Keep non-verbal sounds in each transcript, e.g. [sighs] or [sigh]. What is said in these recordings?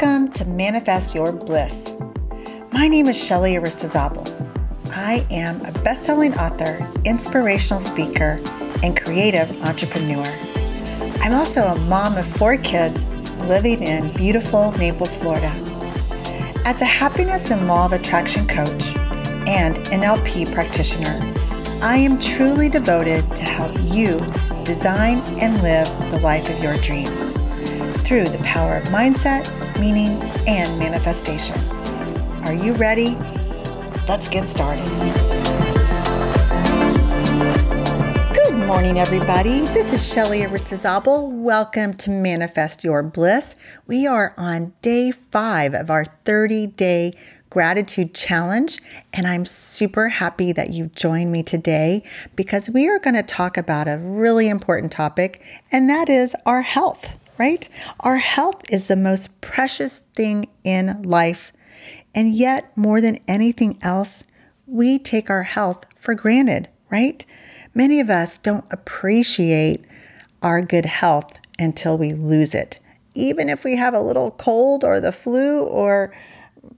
Welcome to Manifest Your Bliss. My name is Shelly Aristizabal. I am a best-selling author, inspirational speaker, and creative entrepreneur. I'm also a mom of four kids living in beautiful Naples, Florida. As a happiness and law of attraction coach and NLP practitioner, I am truly devoted to help you design and live the life of your dreams through the power of mindset, meaning, and manifestation. Are you ready? Let's get started. Good morning, everybody. This is Shelly Aristizabal. Welcome to Manifest Your Bliss. We are on day five of our 30 day gratitude challenge. And I'm super happy that you joined me today because we are going to talk about a really important topic, and that is our health right? Our health is the most precious thing in life. And yet, more than anything else, we take our health for granted, right? Many of us don't appreciate our good health until we lose it. Even if we have a little cold or the flu or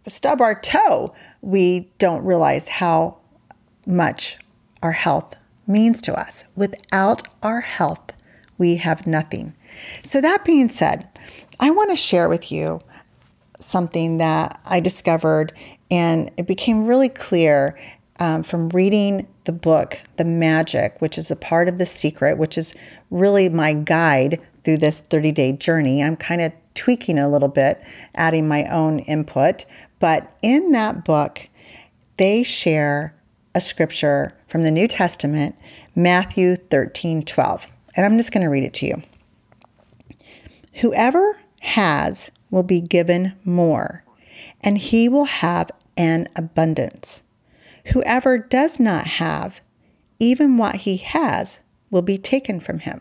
stub our toe, we don't realize how much our health means to us. Without our health, we have nothing. So, that being said, I want to share with you something that I discovered, and it became really clear um, from reading the book, The Magic, which is a part of The Secret, which is really my guide through this 30 day journey. I'm kind of tweaking a little bit, adding my own input. But in that book, they share a scripture from the New Testament, Matthew 13 12. And I'm just going to read it to you. Whoever has will be given more, and he will have an abundance. Whoever does not have, even what he has, will be taken from him.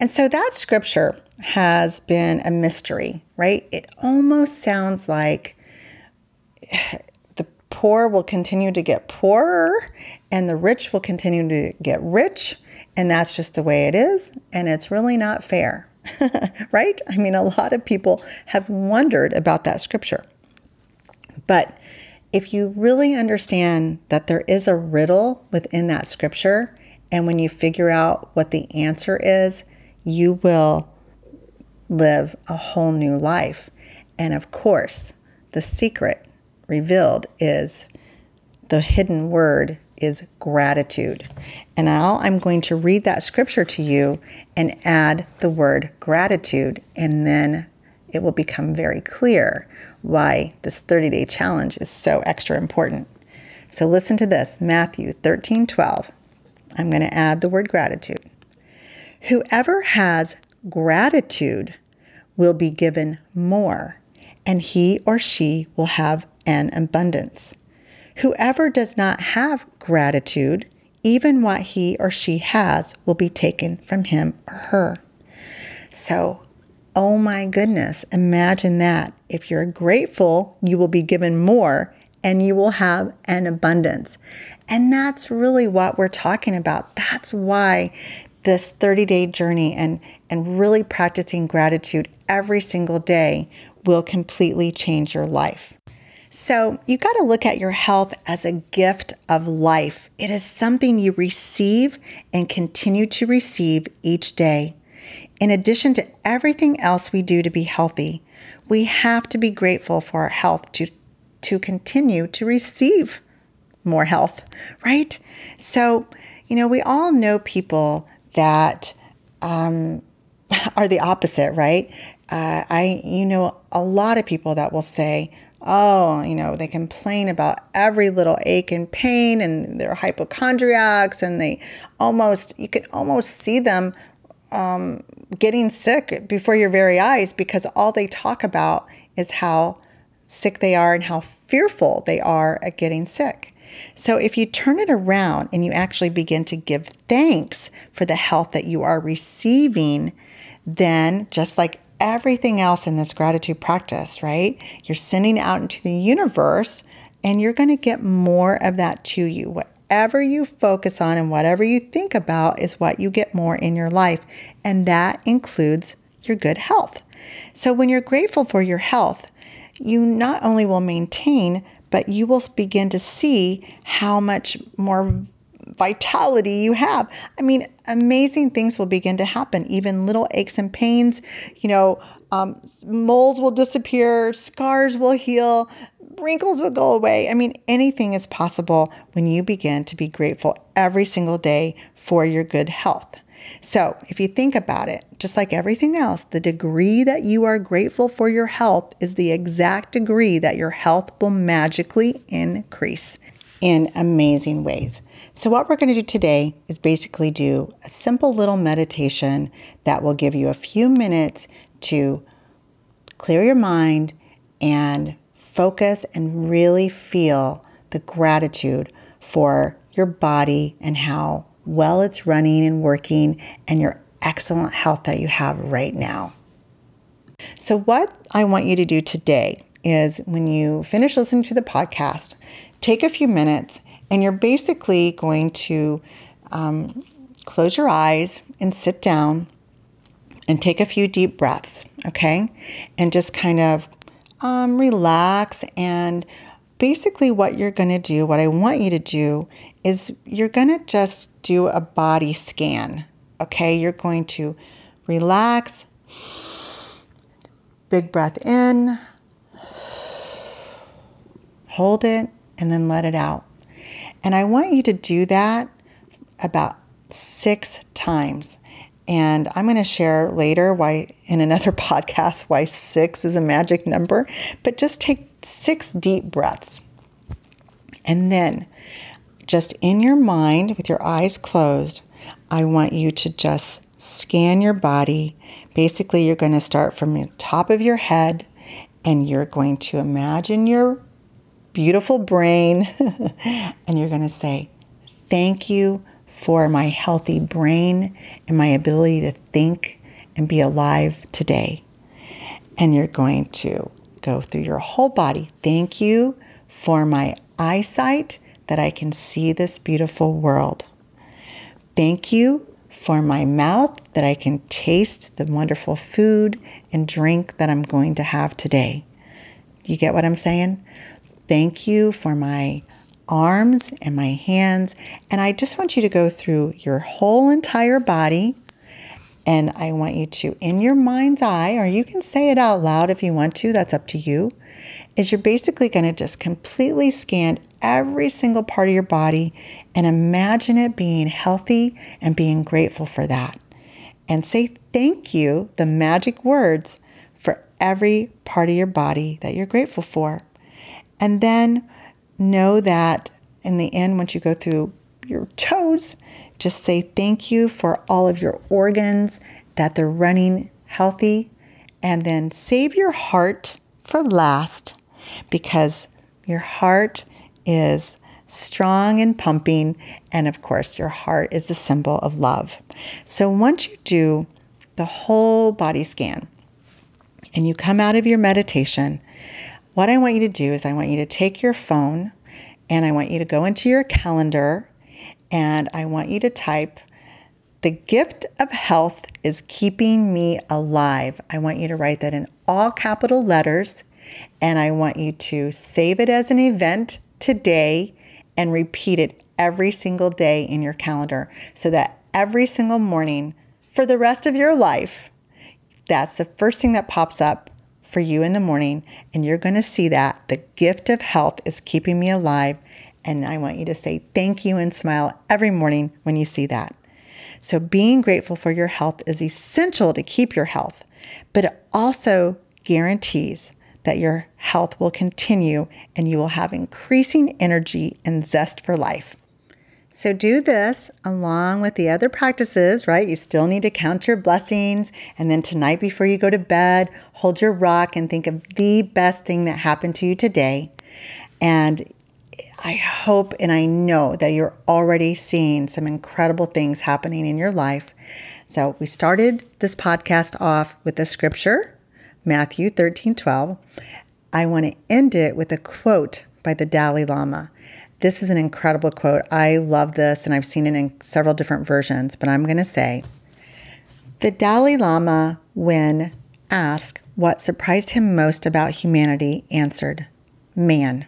And so that scripture has been a mystery, right? It almost sounds like [sighs] the poor will continue to get poorer and the rich will continue to get rich. And that's just the way it is. And it's really not fair. [laughs] right? I mean, a lot of people have wondered about that scripture. But if you really understand that there is a riddle within that scripture, and when you figure out what the answer is, you will live a whole new life. And of course, the secret revealed is the hidden word is gratitude. And now I'm going to read that scripture to you and add the word gratitude, and then it will become very clear why this 30 day challenge is so extra important. So listen to this Matthew 13 12. I'm going to add the word gratitude. Whoever has gratitude will be given more, and he or she will have an abundance. Whoever does not have gratitude, even what he or she has will be taken from him or her. So, oh my goodness, imagine that. If you're grateful, you will be given more and you will have an abundance. And that's really what we're talking about. That's why this 30 day journey and, and really practicing gratitude every single day will completely change your life. So, you got to look at your health as a gift of life. It is something you receive and continue to receive each day. In addition to everything else we do to be healthy, we have to be grateful for our health to, to continue to receive more health, [laughs] right? So, you know, we all know people that um, [laughs] are the opposite, right? Uh, I, you know, a lot of people that will say, oh, you know, they complain about every little ache and pain and they're hypochondriacs and they almost, you can almost see them um, getting sick before your very eyes because all they talk about is how sick they are and how fearful they are at getting sick. So, if you turn it around and you actually begin to give thanks for the health that you are receiving, then just like everything else in this gratitude practice, right? You're sending out into the universe and you're going to get more of that to you. Whatever you focus on and whatever you think about is what you get more in your life. And that includes your good health. So when you're grateful for your health, you not only will maintain, but you will begin to see how much more vitality you have. I mean, amazing things will begin to happen. Even little aches and pains, you know, um, moles will disappear, scars will heal, wrinkles will go away. I mean, anything is possible when you begin to be grateful every single day for your good health. So, if you think about it, just like everything else, the degree that you are grateful for your health is the exact degree that your health will magically increase in amazing ways. So, what we're going to do today is basically do a simple little meditation that will give you a few minutes to clear your mind and focus and really feel the gratitude for your body and how well it's running and working and your excellent health that you have right now. So, what I want you to do today is when you finish listening to the podcast, take a few minutes and you're basically going to um, close your eyes and sit down and take a few deep breaths, okay? And just kind of um, relax. And basically, what you're going to do, what I want you to do, is you're going to just do a body scan, okay? You're going to relax, big breath in, hold it, and then let it out. And I want you to do that about six times. And I'm going to share later why, in another [laughs] podcast, why six is a magic number. But just take six deep breaths. And then, just in your mind, with your eyes closed, I want you to just scan your body. Basically, you're going to start from the top of your head and you're going to imagine your beautiful brain [laughs] and you're going to say, Thank you for my healthy brain and my ability to think and be alive today. And you're going to go through your whole body. Thank you for my eyesight that I can see this beautiful world. Thank you for my mouth that I can taste the wonderful food and drink that I'm going to have today. You get what I'm saying? Thank you for my arms and my hands. And I just want you to go through your whole entire body. And I want you to, in your mind's eye, or you can say it out loud if you want to, that's up to you, is you're basically going to just completely scan every single part of your body and imagine it being healthy and being grateful for that. And say thank you, the magic words, for every part of your body that you're grateful for. And then know that in the end, once you go through your toes, just say thank you for all of your organs, that they're running healthy. And then save your heart for last because your heart is strong and pumping. And of course, your heart is the symbol of love. So once you do the whole body scan and you come out of your meditation, what I want you to do is I want you to take your phone and I want you to go into your calendar and I want you to type, The gift of health is keeping me alive. I want you to write that in all capital letters and I want you to save it as an event today and repeat it every single day in your calendar so that every single morning for the rest of your life, that's the first thing that pops up for you in the morning, and you're going to see that the gift of health is keeping me alive. And I want you to say thank you and smile every morning when you see that. So, being grateful for your health is essential to keep your health, but it also guarantees that your health will continue and you will have increasing energy and zest for life. So do this along with the other practices, right? You still need to count your blessings. And then tonight, before you go to bed, hold your rock and think of the best thing that happened to you today. And I hope and I know that you're already seeing some incredible things happening in your life. So we started this podcast off with the scripture, Matthew 13 12. I want to end it with a quote by the Dalai Lama. This is an incredible quote. I love this, and I've seen it in several different versions, but I'm going to say the Dalai Lama, when asked what surprised him most about humanity, answered, Man,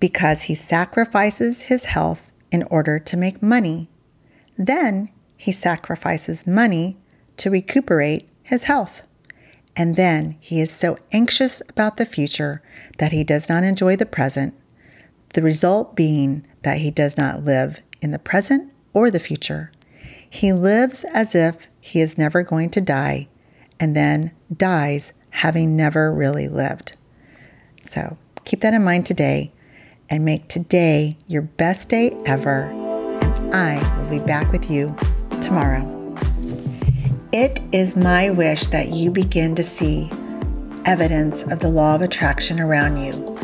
because he sacrifices his health in order to make money. Then he sacrifices money to recuperate his health. And then he is so anxious about the future that he does not enjoy the present, the result being that he does not live in the present or the future. He lives as if he is never going to die and then dies having never really lived. So keep that in mind today and make today your best day ever. And I will be back with you tomorrow. It is my wish that you begin to see evidence of the law of attraction around you.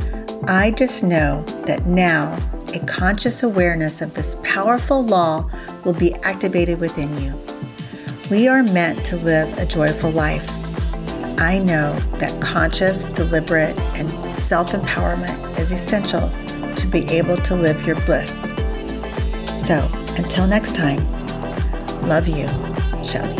I just know that now a conscious awareness of this powerful law will be activated within you. We are meant to live a joyful life. I know that conscious, deliberate, and self empowerment is essential to be able to live your bliss. So, until next time, love you, Shelly.